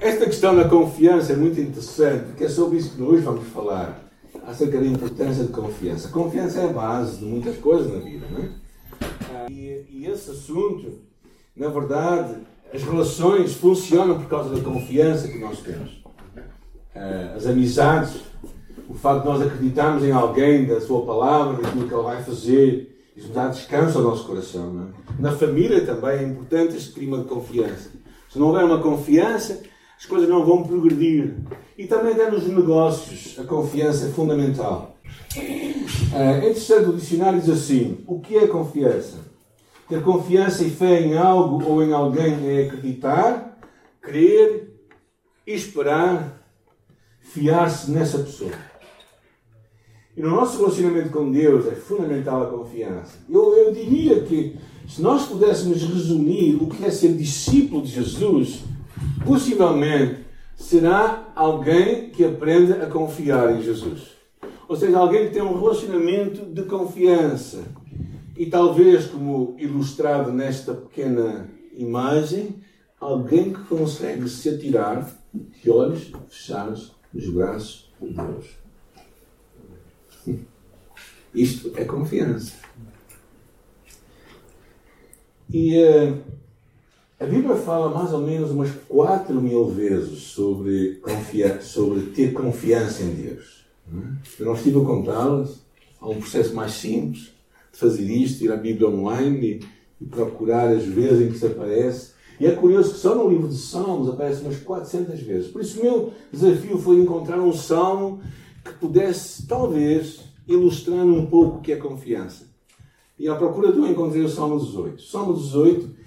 esta questão da confiança é muito interessante, porque é sobre isso que hoje vamos falar, acerca da importância de confiança. Confiança é a base de muitas coisas na vida, não é? E, e esse assunto, na verdade, as relações funcionam por causa da confiança que nós temos. Ah, as amizades, o facto de nós acreditarmos em alguém, da sua palavra, daquilo que ele vai fazer, isso dá descanso ao nosso coração. É? Na família também é importante este clima de confiança. Se não houver uma confiança, as coisas não vão progredir. E também até nos negócios, a confiança é fundamental. É interessante, o dicionário diz assim: o que é confiança? Ter confiança e fé em algo ou em alguém é acreditar, crer, esperar, fiar-se nessa pessoa. E no nosso relacionamento com Deus é fundamental a confiança. Eu, eu diria que se nós pudéssemos resumir o que é ser discípulo de Jesus, possivelmente será alguém que aprende a confiar em Jesus. Ou seja, alguém que tem um relacionamento de confiança. E talvez, como ilustrado nesta pequena imagem, alguém que consegue se atirar de olhos fechados nos braços de Deus. Isto é confiança. E uh, a Bíblia fala mais ou menos umas 4 mil vezes sobre, sobre ter confiança em Deus. Eu não estive a contá-las. Há um processo mais simples de fazer isto, ir à Bíblia online e, procurar as vezes em que se aparece. E é curioso que só no livro de Salmos aparece umas 400 vezes. Por isso, o meu desafio foi encontrar um salmo que pudesse, talvez, ilustrar um pouco o que é confiança. E à procura um encontrei o Salmo 18. O Salmo 18 é,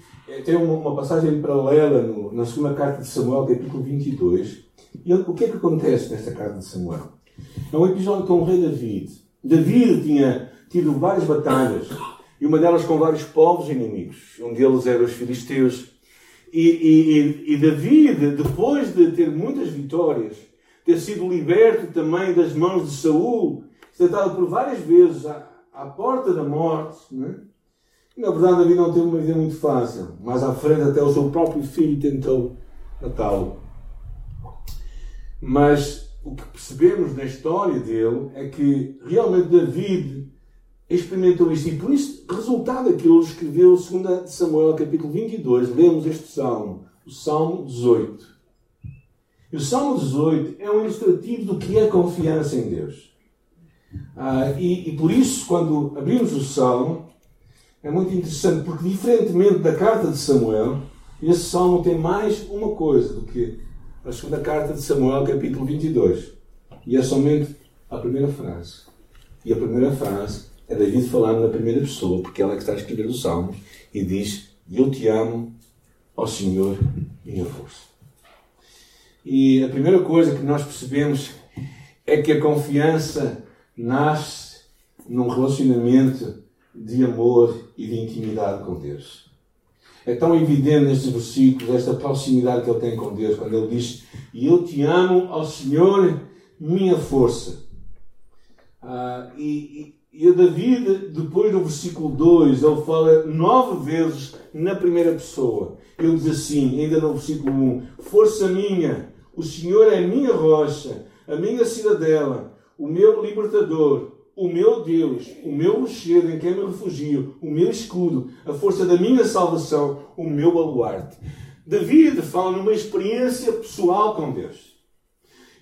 tem uma, uma, passagem paralela no, na segunda carta de Samuel, capítulo 22. E o que é que acontece nesta carta de Samuel? É um episódio com o rei David. David tinha tido várias batalhas, e uma delas com vários povos inimigos. Um deles era os filisteus. E, e, e David, depois de ter muitas vitórias, ter sido liberto também das mãos de Saul, tentado por várias vezes à porta da morte, né? Na verdade, Davi não teve uma vida muito fácil. Mais à frente, até o seu próprio filho tentou matá-lo. Mas o que percebemos na história dele é que realmente David experimentou isto. E por isso, resultado daquilo, ele escreveu 2 Samuel, capítulo 22. Lemos este salmo, o Salmo 18. E o Salmo 18 é um ilustrativo do que é confiança em Deus. Ah, e, e, por isso, quando abrimos o Salmo, é muito interessante, porque diferentemente da carta de Samuel, esse Salmo tem mais uma coisa do que a segunda carta de Samuel, capítulo 22. E é somente a primeira frase. E a primeira frase é David falando na primeira pessoa, porque ela é que está a escrever o Salmo, e diz: Eu te amo, ó Senhor, minha força. E a primeira coisa que nós percebemos é que a confiança nasce num relacionamento de amor e de intimidade com Deus. É tão evidente nestes versículos esta proximidade que ele tem com Deus, quando ele diz: E eu te amo ao Senhor, minha força. Ah, e, e, e David, depois no versículo 2, ele fala nove vezes na primeira pessoa. Ele diz assim, ainda no versículo 1: Força minha, o Senhor é a minha rocha, a minha cidadela o meu libertador, o meu Deus, o meu rochedo em quem me refugio, o meu escudo, a força da minha salvação, o meu baluarte. David fala numa experiência pessoal com Deus.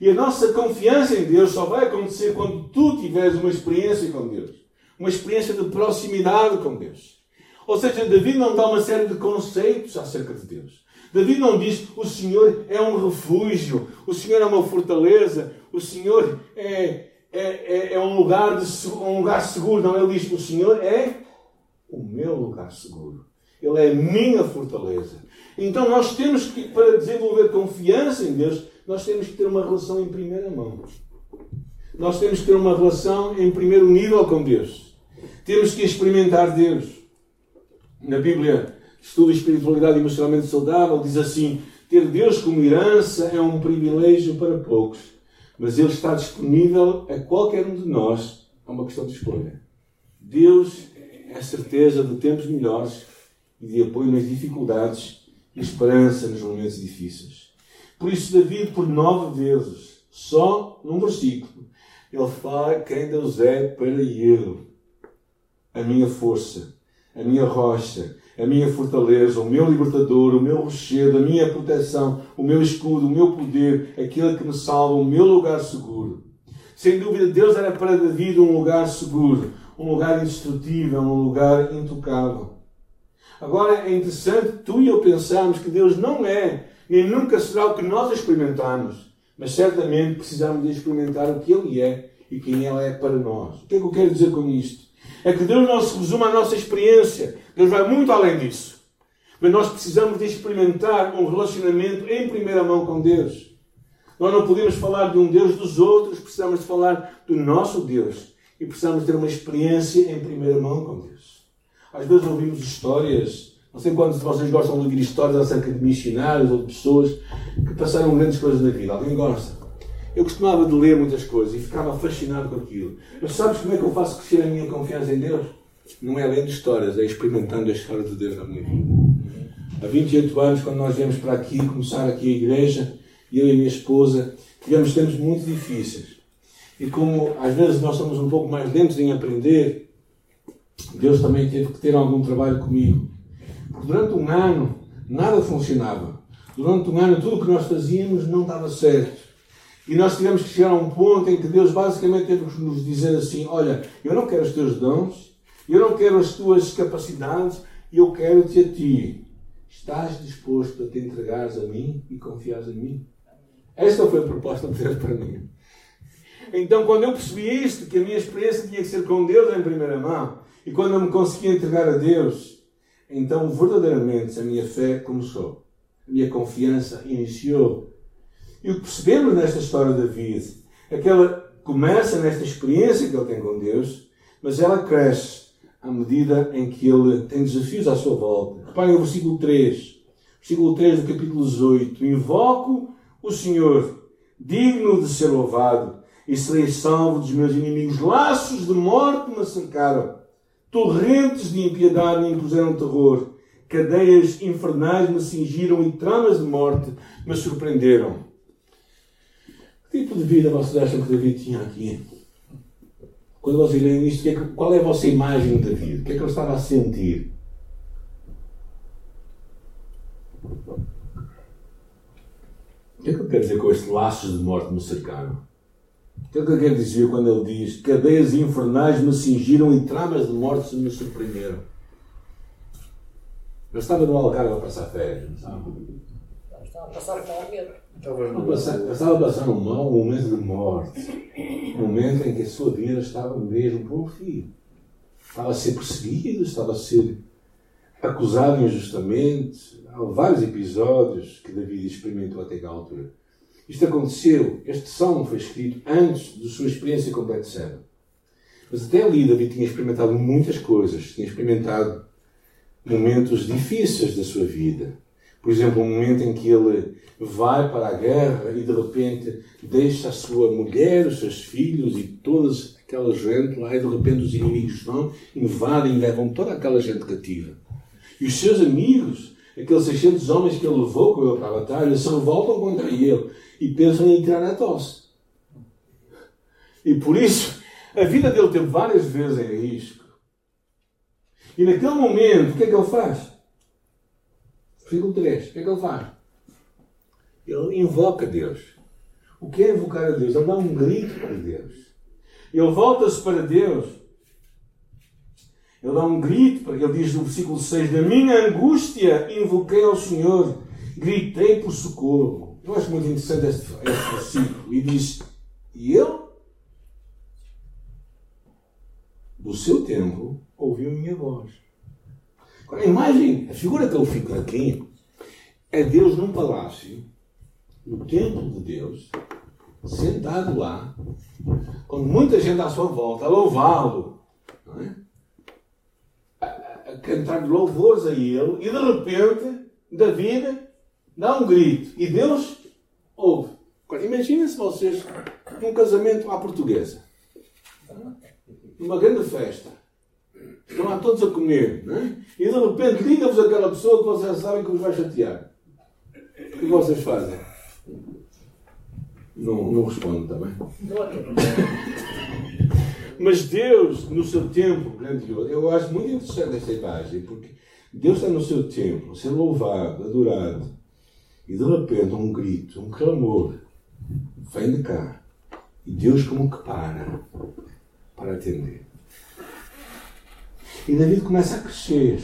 E a nossa confiança em Deus só vai acontecer quando tu tiveres uma experiência com Deus. Uma experiência de proximidade com Deus. Ou seja, David não dá uma série de conceitos acerca de Deus. David não diz o Senhor é um refúgio, o Senhor é uma fortaleza, o Senhor é, é, é, é um, lugar de, um lugar seguro. Não, ele diz o Senhor é o meu lugar seguro. Ele é a minha fortaleza. Então nós temos que, para desenvolver confiança em Deus, nós temos que ter uma relação em primeira mão. Nós temos que ter uma relação em primeiro nível com Deus. Temos que experimentar Deus. Na Bíblia, Estudo Espiritualidade Emocionalmente Saudável diz assim: ter Deus como herança é um privilégio para poucos, mas Ele está disponível a qualquer um de nós. É uma questão de escolha. Deus é a certeza de tempos melhores e de apoio nas dificuldades e esperança nos momentos difíceis. Por isso, David, por nove vezes, só num versículo, ele fala quem Deus é para ele. A minha força, a minha rocha, a minha fortaleza, o meu libertador, o meu rochedo, a minha proteção, o meu escudo, o meu poder, aquele que me salva, o meu lugar seguro. Sem dúvida, Deus era para David um lugar seguro, um lugar indestrutível, um lugar intocável. Agora é interessante tu e eu pensarmos que Deus não é nem nunca será o que nós experimentamos, mas certamente precisamos de experimentar o que Ele é e quem Ele é para nós. O que é que eu quero dizer com isto? É que Deus não se resume à nossa experiência. Deus vai muito além disso. Mas nós precisamos de experimentar um relacionamento em primeira mão com Deus. Nós não podemos falar de um Deus dos outros, precisamos de falar do nosso Deus. E precisamos ter uma experiência em primeira mão com Deus. Às vezes ouvimos histórias, não sei quantos de vocês gostam de ouvir histórias acerca de missionários ou de pessoas que passaram grandes coisas na vida. Alguém gosta? Eu costumava de ler muitas coisas e ficava fascinado com aquilo. Mas sabes como é que eu faço crescer a minha confiança em Deus? Não é lendo histórias, é experimentando a história de Deus na minha vida. Há 28 anos, quando nós viemos para aqui, começar aqui a igreja, eu e a minha esposa, tivemos tempos muito difíceis. E como às vezes nós somos um pouco mais lentos em aprender, Deus também teve que ter algum trabalho comigo. Porque durante um ano nada funcionava. Durante um ano tudo o que nós fazíamos não estava certo. E nós tivemos que chegar a um ponto em que Deus basicamente teve que nos dizer assim: Olha, eu não quero os teus dons, eu não quero as tuas capacidades, eu quero-te a ti. Estás disposto a te entregares a mim e confiares em mim? Esta foi a proposta de Deus para mim. Então, quando eu percebi isto, que a minha experiência tinha que ser com Deus em primeira mão, e quando eu me consegui entregar a Deus, então verdadeiramente a minha fé começou. A minha confiança iniciou e o que percebemos nesta história de David é que ela começa nesta experiência que ele tem com Deus, mas ela cresce à medida em que ele tem desafios à sua volta. Reparem o versículo 3. Versículo 3 do capítulo 18. Invoco o Senhor, digno de ser louvado, e serei salvo dos meus inimigos. Laços de morte me cercaram, torrentes de impiedade me impuseram terror, cadeias infernais me cingiram e tramas de morte me surpreenderam. Que tipo de vida vocês acham que David tinha aqui? Quando vocês leem isto, é qual é a vossa imagem de David? O que é que ele estava a sentir? O que é que ele quer dizer com estes laços de morte me cercaram? O que é que ele quer dizer quando ele diz cadeias infernais me cingiram e tramas de morte me surpreenderam? Eu estava no Algarve a passar férias, não sabe? Estava a passar com medo. Estava a passar um mau momento de morte. Um momento em que a sua vida estava mesmo por um fio. Estava a ser perseguido, estava a ser acusado injustamente. Há vários episódios que David experimentou até aquela altura. Isto aconteceu, este salmo foi escrito antes da sua experiência com Betseba. Mas até ali David tinha experimentado muitas coisas, tinha experimentado momentos difíceis da sua vida. Por exemplo, um momento em que ele vai para a guerra e de repente deixa a sua mulher, os seus filhos e toda aquela gente lá, e de repente os inimigos vão, invadem e levam toda aquela gente cativa. E os seus amigos, aqueles 600 homens que ele levou com ele para a batalha, se revoltam contra ele e pensam em tirar a tosse. E por isso, a vida dele teve várias vezes em risco. E naquele momento, o que é que ele faz? Versículo 3. O que é que ele faz? Ele invoca Deus. O que é invocar a Deus? Ele dá um grito para Deus. Ele volta-se para Deus. Ele dá um grito, para ele diz no versículo 6: Da minha angústia invoquei ao Senhor, gritei por socorro. Eu acho muito interessante este, este versículo. E diz: E ele, do seu tempo, ouviu minha voz. A imagem, a figura que eu fico aqui é Deus num palácio, no templo de Deus, sentado lá, com muita gente à sua volta, a louvá-lo, é? a, a, cantar louvores a ele, e de repente, David dá um grito, e Deus ouve. Imaginem se vocês num casamento à portuguesa, numa grande festa Estão lá todos a comer, não é? E de repente liga-vos aquela pessoa que vocês sabem que vos vai chatear. O que vocês fazem? Não, não respondo também. Mas Deus, no seu tempo grandioso, eu acho muito interessante esta imagem, porque Deus está no seu tempo, a ser louvado, adorado, e de repente um grito, um clamor, vem de cá. E Deus como que para, para atender. E David começa a crescer.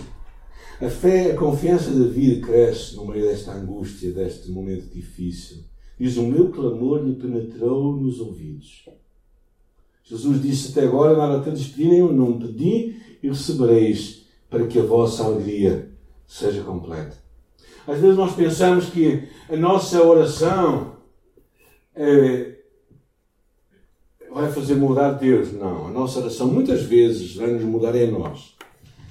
A fé, a confiança de David cresce no meio desta angústia, deste momento difícil. Diz: O meu clamor lhe penetrou nos ouvidos. Jesus disse: Até agora nada tendes pedido, eu não pedi e recebereis, para que a vossa alegria seja completa. Às vezes nós pensamos que a nossa oração é, vai fazer mudar Deus. Não, a nossa oração muitas vezes vai nos mudar é nós.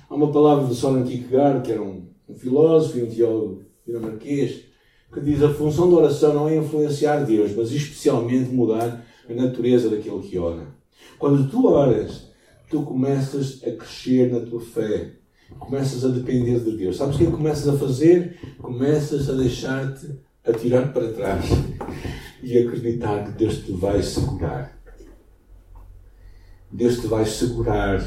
Há uma palavra de Soren Kierkegaard, que era um, um filósofo e um teólogo dinamarquês, que diz a função da oração não é influenciar Deus, mas especialmente mudar a natureza daquele que ora. Quando tu oras, tu começas a crescer na tua fé, começas a depender de Deus. Sabes o que é que começas a fazer? Começas a deixar-te atirar para trás e acreditar que Deus te vai segurar. Deus te vai segurar.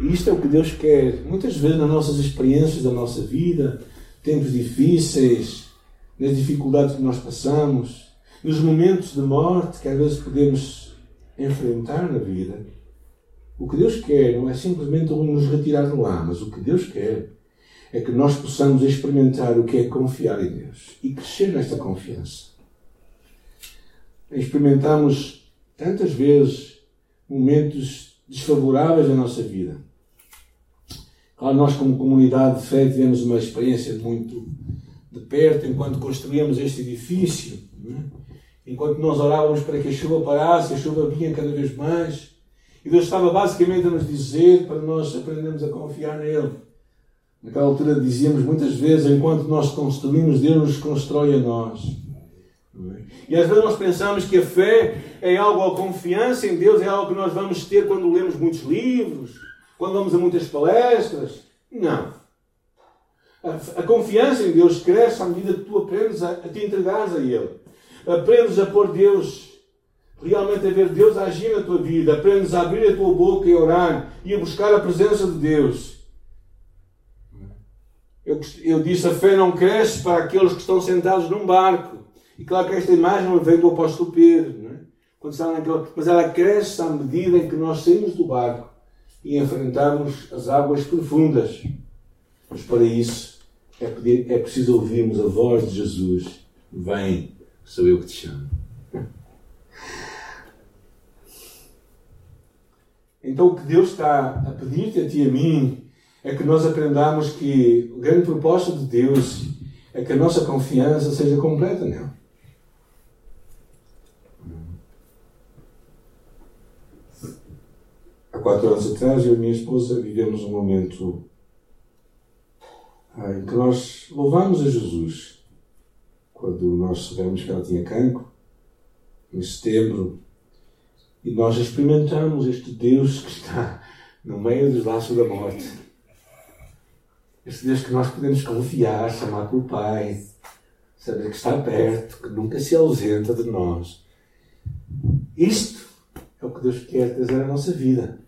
E isto é o que Deus quer. Muitas vezes nas nossas experiências da nossa vida, tempos difíceis, nas dificuldades que nós passamos, nos momentos de morte que às vezes podemos enfrentar na vida, o que Deus quer não é simplesmente nos retirar de lá, mas o que Deus quer é que nós possamos experimentar o que é confiar em Deus e crescer nesta confiança. Experimentamos tantas vezes momentos desfavoráveis na nossa vida. Claro, nós, como comunidade de fé, tivemos uma experiência muito de perto enquanto construíamos este edifício. É? Enquanto nós orávamos para que a chuva parasse, a chuva vinha cada vez mais. E Deus estava basicamente a nos dizer para nós aprendermos a confiar nele. Naquela altura dizíamos muitas vezes: enquanto nós construímos, Deus nos constrói a nós. E às vezes nós pensamos que a fé é algo, a confiança em Deus é algo que nós vamos ter quando lemos muitos livros, quando vamos a muitas palestras. Não. A, a confiança em Deus cresce à medida que tu aprendes a, a te entregares a Ele. Aprendes a pôr Deus, realmente a ver Deus agir na tua vida. Aprendes a abrir a tua boca e orar e a buscar a presença de Deus. Eu, eu disse: a fé não cresce para aqueles que estão sentados num barco e claro que esta imagem vem do apóstolo Pedro, não é? Quando está naquela... mas ela cresce à medida em que nós saímos do barco e enfrentamos as águas profundas. Mas para isso é, pedir, é preciso ouvirmos a voz de Jesus: Vem, sou eu que te chamo. Então o que Deus está a pedir-te a ti e a mim é que nós aprendamos que o grande propósito de Deus é que a nossa confiança seja completa nele. Quatro anos atrás, eu e minha esposa vivemos um momento ah, em que nós louvamos a Jesus. Quando nós soubemos que ela tinha cancro, em setembro, e nós experimentamos este Deus que está no meio dos laços da morte. Este Deus que nós podemos confiar, chamar pelo Pai, saber que está perto, que nunca se ausenta de nós. Isto é o que Deus quer trazer à nossa vida.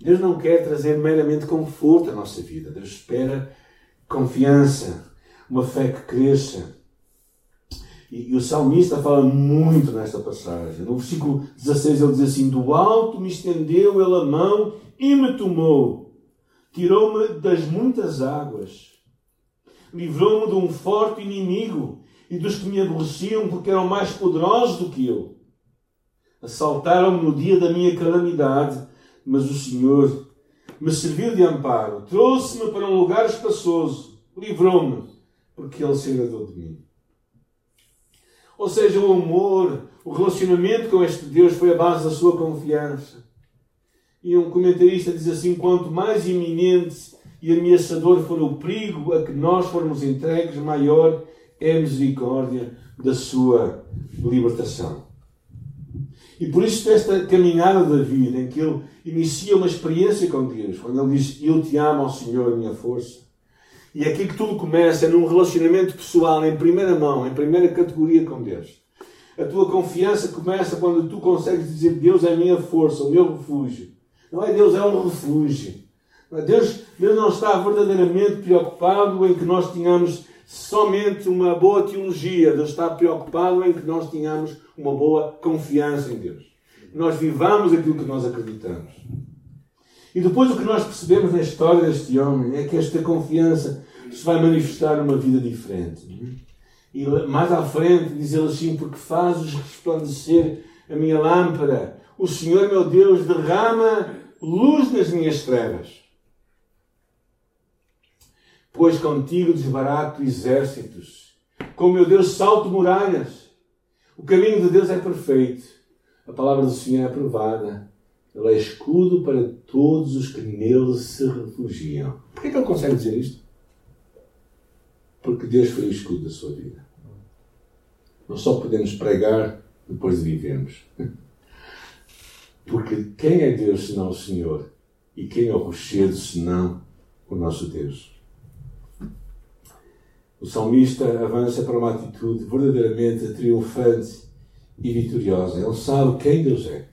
Deus não quer trazer meramente conforto à nossa vida. Deus espera confiança, uma fé que cresça. E, e, o salmista fala muito nesta passagem. No versículo 16 ele diz assim: Do alto me estendeu ele a mão e me tomou, tirou-me das muitas águas, livrou-me de um forte inimigo e dos que me aborreciam porque eram mais poderosos do que eu. Assaltaram-me no dia da minha calamidade mas o Senhor me serviu de amparo, trouxe-me para um lugar espaçoso, livrou-me, porque Ele se agradou de mim. Ou seja, o amor, o relacionamento com este Deus foi a base da sua confiança. E um comentarista diz assim: quanto mais iminente e ameaçador for o perigo a que nós formos entregues, maior é a misericórdia da sua libertação. E por isso, esta caminhada da vida, em que ele inicia uma experiência com Deus, quando ele diz: Eu te amo ao Senhor, minha força, E aqui que tudo começa, é num relacionamento pessoal, em primeira mão, em primeira categoria com Deus. A tua confiança começa quando tu consegues dizer Deus é a minha força, o meu refúgio. Não é Deus é um refúgio. É Deus, Deus não está verdadeiramente preocupado em que nós tenhamos somente uma boa teologia. Deus está preocupado em que nós tenhamos uma boa confiança em Deus. Nós vivamos aquilo que nós acreditamos. E depois o que nós percebemos na história deste homem é que esta confiança se vai manifestar numa vida diferente. E mais à frente diz ele assim: Porque fazes resplandecer a minha lâmpada. O Senhor meu Deus derrama luz nas minhas trevas. Pois contigo desbarato exércitos. Com meu Deus salto muralhas. O caminho de Deus é perfeito. A palavra do Senhor é aprovada. Ele é escudo para todos os que nele se refugiam. Por que, é que ele consegue dizer isto? Porque Deus foi o escudo da sua vida. Nós só podemos pregar depois de vivermos. Porque quem é Deus senão o Senhor? E quem é o rochedo senão o nosso Deus? O salmista avança para uma atitude verdadeiramente triunfante e vitoriosa. Ele sabe quem Deus é.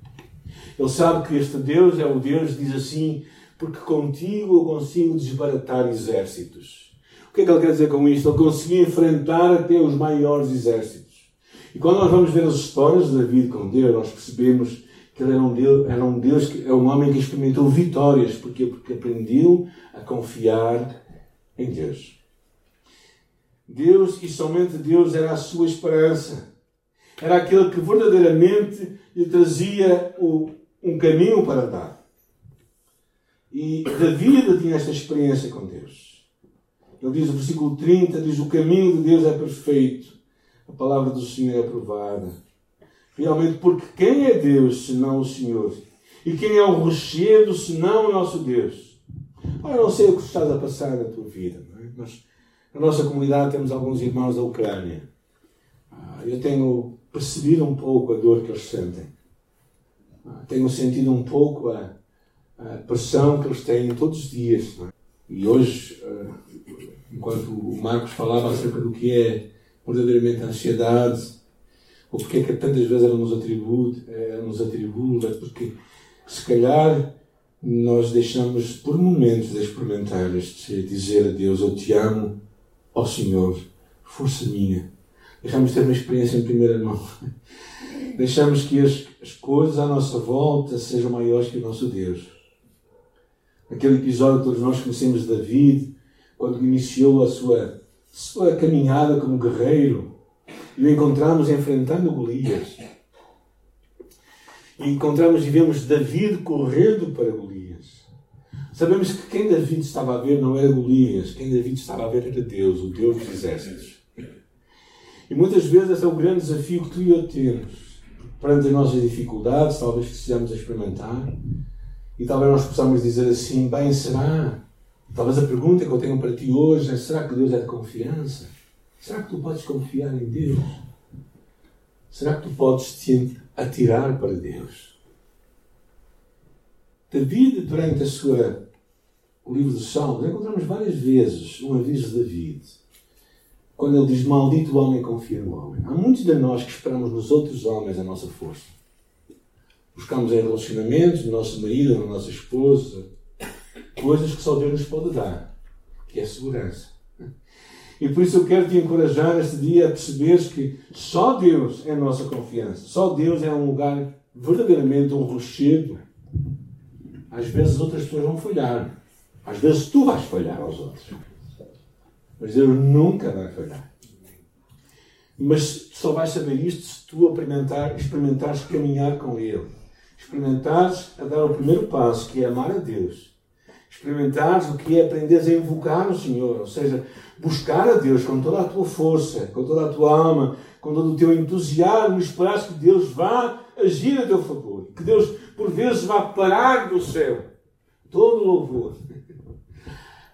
Ele sabe que este Deus é o Deus, diz assim, porque contigo eu consigo desbaratar exércitos. O que é que ele quer dizer com isto? Ele conseguia enfrentar até os maiores exércitos. E quando nós vamos ver as histórias de David com Deus, nós percebemos que ele era um Deus, era um, Deus é um homem que experimentou vitórias. Porquê? Porque aprendeu a confiar em Deus. Deus e somente Deus era a sua esperança. Era aquele que verdadeiramente lhe trazia o, um caminho para dar. E David tinha esta experiência com Deus. Ele diz no versículo 30, diz, o caminho de Deus é perfeito, a palavra do Senhor é aprovada. Realmente, porque quem é Deus senão o Senhor? E quem é o rochedo senão o nosso Deus? eu não sei o que estás a passar na tua vida, não é? mas na nossa comunidade temos alguns irmãos da Ucrânia. Ah, eu tenho percebido um pouco a dor que eles sentem. Ah, tenho sentido um pouco a, a pressão que eles têm todos os dias. É? E hoje, ah, enquanto o Marcos falava acerca do que é verdadeiramente a ansiedade, ou porque é que tantas vezes ela nos atribui, ela nos atribui, porque se calhar nós deixamos por momentos de experimentar este dizer a Deus eu te amo, ó Senhor, força minha. Deixamos ter uma experiência em primeira mão. Deixamos que as, as coisas à nossa volta sejam maiores que o nosso Deus. Aquele episódio que todos nós conhecemos de David, quando iniciou a sua sua caminhada como guerreiro e o encontramos enfrentando Golias. E encontramos e vemos David correndo para Golias. Sabemos que quem David estava a ver não era Golias, quem David estava a ver era Deus, o Deus dos exércitos. E muitas vezes esse é o grande desafio que tu e eu temos perante as nossas dificuldades, talvez que estejamos a experimentar, e talvez nós possamos dizer assim: bem, será? Talvez a pergunta que eu tenho para ti hoje é: será que Deus é de confiança? Será que tu podes confiar em Deus? Será que tu podes te atirar para Deus? David, durante a sua, o livro dos Salmos, encontramos várias vezes um aviso de David, quando ele diz: Maldito o homem confia no homem. Há muitos de nós que esperamos nos outros homens a nossa força. Buscamos em relacionamentos, no nosso marido, na nossa esposa, coisas que só Deus nos pode dar, que é segurança. E por isso eu quero te encorajar neste dia a perceberes que só Deus é a nossa confiança. Só Deus é um lugar verdadeiramente um rochedo. Às vezes outras pessoas vão falhar. Às vezes tu vais falhar aos outros. Mas Deus nunca vai falhar. Mas só vais saber isto se tu experimentar, experimentares caminhar com Ele. Experimentares a dar o primeiro passo, que é amar a Deus experimentares o que é aprenderes a invocar o Senhor, ou seja, buscar a Deus com toda a tua força, com toda a tua alma, com todo o teu entusiasmo, esperares que Deus vá agir a teu favor, que Deus por vezes vá parar do céu todo louvor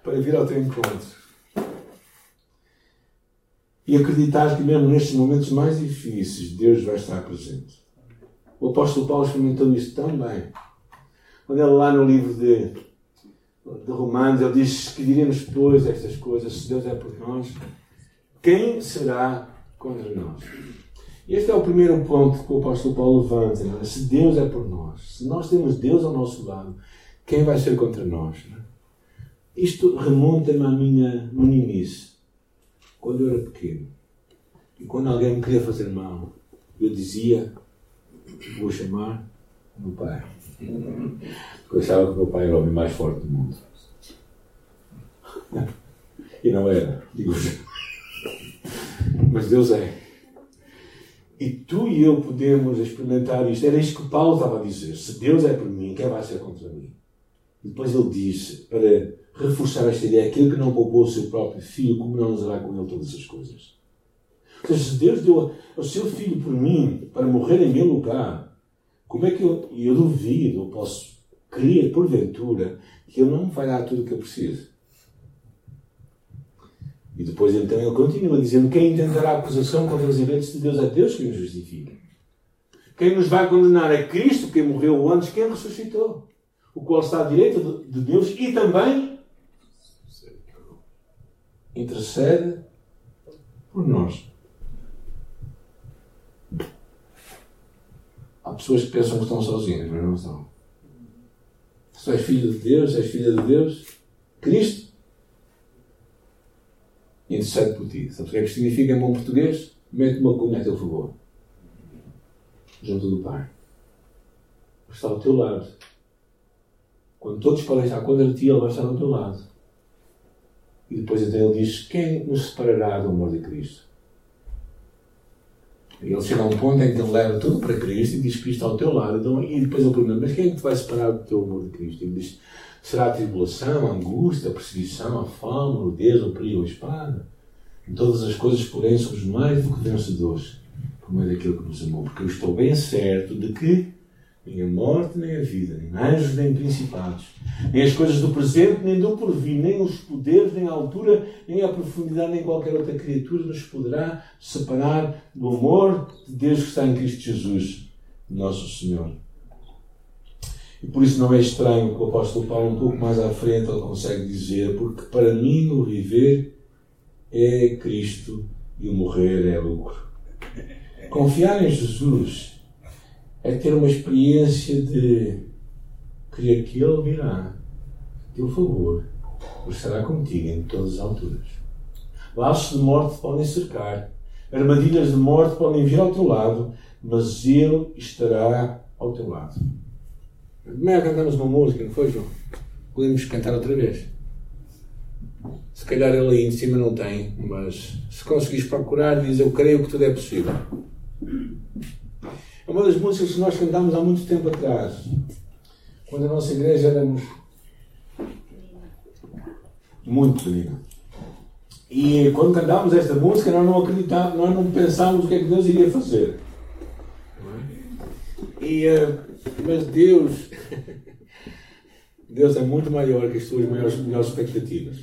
para vir ao teu encontro. E acreditar que mesmo nestes momentos mais difíceis Deus vai estar presente. O apóstolo Paulo experimentou isso tão bem. Quando ele lá no livro de de Romanos, ele diz que diremos depois estas coisas, se Deus é por nós, quem será contra nós? Este é o primeiro ponto que o apóstolo Paulo levanta. É? Se Deus é por nós, se nós temos Deus ao nosso lado, quem vai ser contra nós? É? Isto remonta-me à minha meninice, quando eu era pequeno. E quando alguém me queria fazer mal, eu dizia: Vou chamar meu pai. Porque eu achava que meu pai era o homem mais forte do mundo. E não era, digo Mas Deus é. E tu e eu podemos experimentar isto. Era isto que Paulo estava a dizer. Se Deus é por mim, quem vai ser contra mim? E depois ele diz, para reforçar esta ideia, aquele que não poupou o seu próprio filho, como não nos dará com ele todas as coisas? Ou seja, se Deus deu o seu filho por mim, para morrer em meu lugar, como é que eu, eu duvido, eu posso crer, porventura, que ele não vai dar tudo o que eu preciso? E depois então ele continua dizendo: Quem intentará acusação contra os eventos de Deus? É Deus que nos justifica. Quem nos vai condenar é Cristo, quem morreu antes, quem ressuscitou, o qual está à direita de Deus e também intercede por nós. Há pessoas que pensam que estão sozinhas, mas não estão. Se és filho de Deus, és filha de Deus, Cristo intercede por ti. Sabes o que é que significa em bom português? Mete uma cunha a teu favor. Junto do Pai. Está ao teu lado. Quando todos podem estar contra ti, Ele vai estar ao teu lado. E depois então ele diz: Quem nos separará do amor de Cristo? Ele chega a um ponto em que ele leva tudo para Cristo e diz: Cristo ao teu lado. Então, e depois ele pergunta: Mas quem é te vai separar do teu amor de Cristo? Ele diz: Será a tribulação, a angústia, a perseguição, a fome, a nudez, o perigo, a espada? Em todas as coisas, porém, somos mais do que vencedores por meio daquilo que nos amou. Porque eu estou bem certo de que nem a morte, nem a vida, nem anjos, nem principados, nem as coisas do presente, nem do porvir, nem os poderes, nem a altura, nem a profundidade, nem qualquer outra criatura nos poderá separar do amor de Deus que está em Cristo Jesus, nosso Senhor. E por isso não é estranho que o apóstolo Paulo, um pouco mais à frente, ele consegue dizer: Porque para mim o viver é Cristo e o morrer é lucro. Confiar em Jesus é ter uma experiência de crer que Ele virá, teu favor, estará contigo em todas as alturas. Laços de morte podem cercar, armadilhas de morte podem vir ao teu lado, mas Ele estará ao teu lado. Primeiro cantamos uma música, não foi, João? Podemos cantar outra vez. Se calhar ele aí em cima não tem, mas se conseguires procurar, diz Eu creio que tudo é possível. Uma das músicas que nós cantámos há muito tempo atrás, quando a nossa igreja éramos muito pequenina. E quando cantávamos esta música, nós não acreditávamos, nós não pensávamos o que é que Deus iria fazer. E, uh, mas Deus, Deus é muito maior que as tuas maiores, melhores expectativas.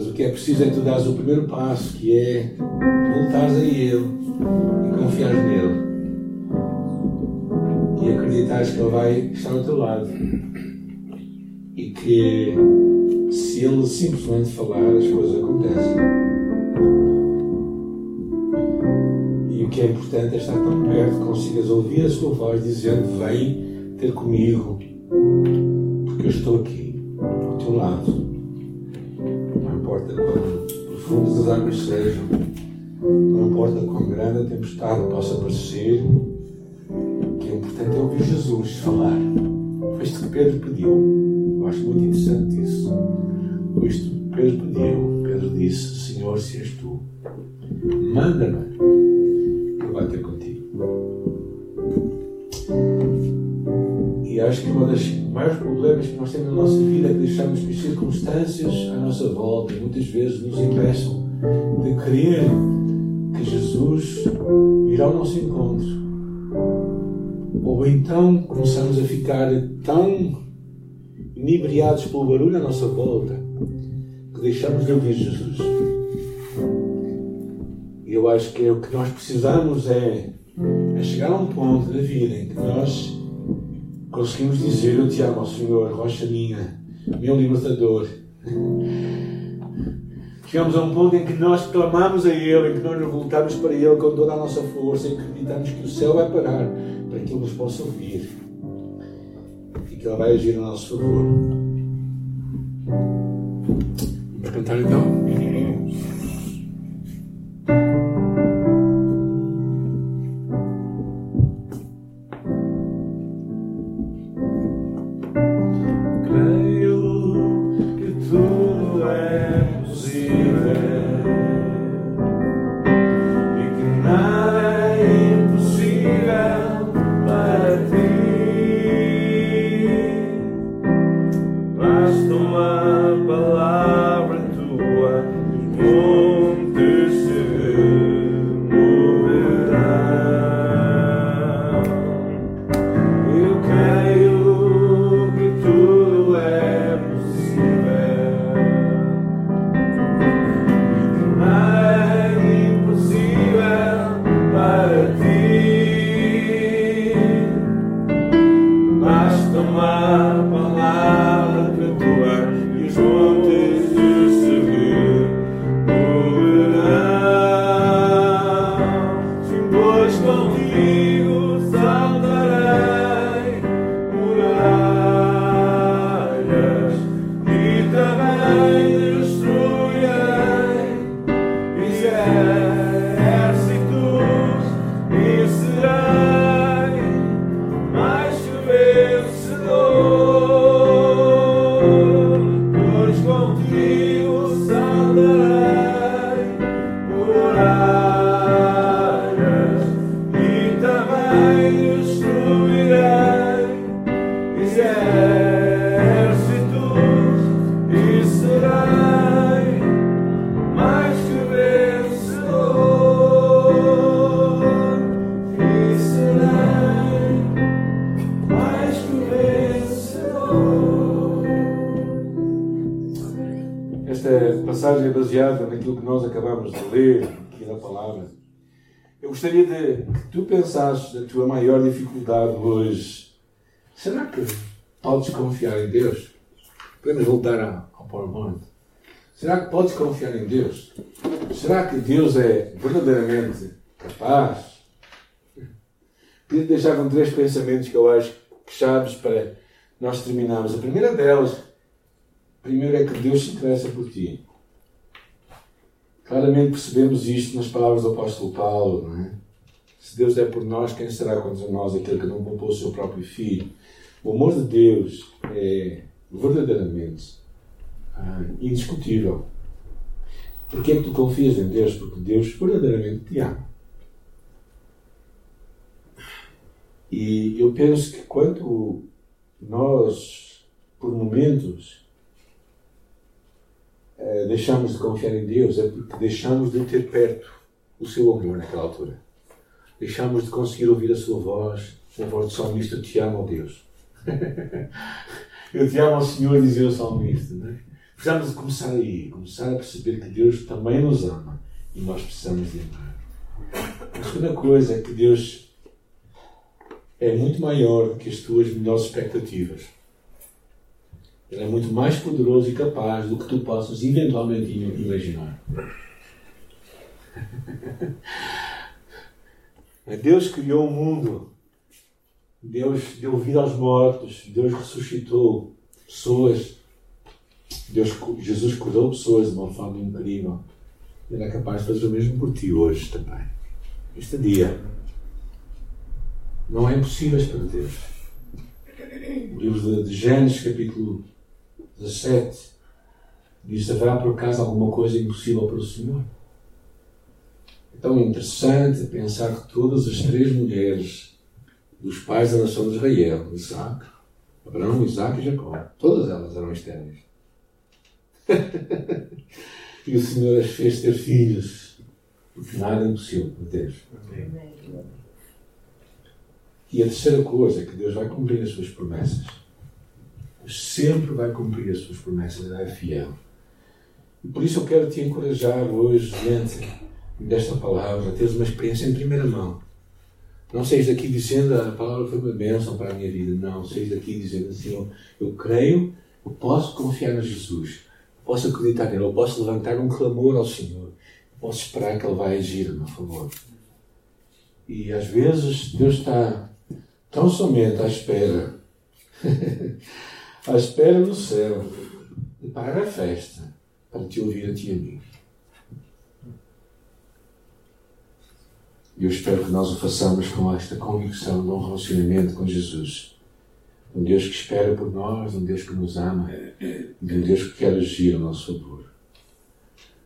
Mas o que é preciso é tu dás o primeiro passo, que é voltares a Ele e confiares nele. E acreditares que Ele vai estar ao teu lado. E que se Ele simplesmente falar, as coisas acontecem. o que é importante é estar tão perto que consigas ouvir a sua voz dizendo: Vem ter comigo, porque eu estou aqui, ao teu lado. Importa quão profundas as águas sejam, não importa quão grande a tempestade possa parecer, o que é importante é ouvir Jesus falar. Foi isto que Pedro pediu. Eu acho muito interessante isso. Foi isto que Pedro pediu. Pedro disse: Senhor, se és tu, manda-me vai ter contigo. E acho que um dos maiores problemas que nós temos na nossa vida é que deixamos que as circunstâncias à nossa volta muitas vezes nos impeçam de crer que Jesus irá ao nosso encontro. Ou então começamos a ficar tão inebriados pelo barulho à nossa volta que deixamos de ouvir Jesus. E eu acho que é o que nós precisamos é, é chegar a um ponto da vida em que nós conseguimos dizer: Eu te amo, Senhor, rocha minha, meu libertador. Chegamos a um ponto em que nós clamamos a Ele, em que nós nos voltamos para Ele com toda a nossa força e acreditamos que o céu vai parar para que Ele nos possa ouvir e que Ele vai agir a nosso favor. Vamos cantar então? Gostaria de que tu pensasses a tua maior dificuldade hoje. Será que podes confiar em Deus? Podemos voltar ao PowerPoint. Será que podes confiar em Deus? Será que Deus é verdadeiramente capaz? Queria deixar com três pensamentos que eu acho que chaves para nós terminarmos. A primeira delas, primeiro é que Deus se interessa por ti. Claramente percebemos isto nas palavras do apóstolo Paulo, não é? Se Deus é por nós, quem será contra nós aquele que não poupou o seu próprio filho? O amor de Deus é verdadeiramente ah, indiscutível. Porquê é que tu confias em Deus? Porque Deus verdadeiramente te ama. E eu penso que quando nós, por momentos, eh, deixamos de confiar em Deus é porque deixamos de ter perto o seu amor naquela altura. Deixamos de conseguir ouvir a sua voz, a voz do salmista: Eu te amo, Deus. Eu te amo, Senhor, dizia o salmista. Não é? Precisamos de começar aí, começar a perceber que Deus também nos ama e nós precisamos de amar. A segunda coisa é que Deus é muito maior do que as tuas melhores expectativas. Ele é muito mais poderoso e capaz do que tu possas eventualmente imaginar. Deus criou o mundo. Deus deu vida aos mortos. Deus ressuscitou pessoas. Deus, Jesus curou pessoas de uma forma incrível. Ele é capaz de fazer o mesmo por ti hoje também. Este dia. Não é impossível para Deus. O livro de Gênesis, capítulo 17, diz: Haverá por acaso alguma coisa impossível para o Senhor? É tão interessante pensar que todas as três mulheres dos pais da nação de Israel, Isaac, Abraão, Isaac e Jacó, todas elas eram estéreis. e o Senhor as fez ter filhos, porque nada é impossível para Deus. E a terceira coisa é que Deus vai cumprir as suas promessas sempre vai cumprir as suas promessas, Ele é fiel. E por isso eu quero te encorajar hoje, diante desta palavra, a teres uma experiência em primeira mão Não seis daqui dizendo a palavra foi uma bênção para a minha vida. Não, seis daqui dizendo eu, eu creio, eu posso confiar em Jesus, eu posso acreditar nele, eu posso levantar um clamor ao Senhor, eu posso esperar que Ele vai agir a meu favor. E às vezes Deus está tão somente à espera, à espera no céu, de parar a festa para te ouvir a ti e a mim. E eu espero que nós o façamos com esta convicção de um relacionamento com Jesus. Um Deus que espera por nós, um Deus que nos ama, um Deus que quer agir a nosso favor.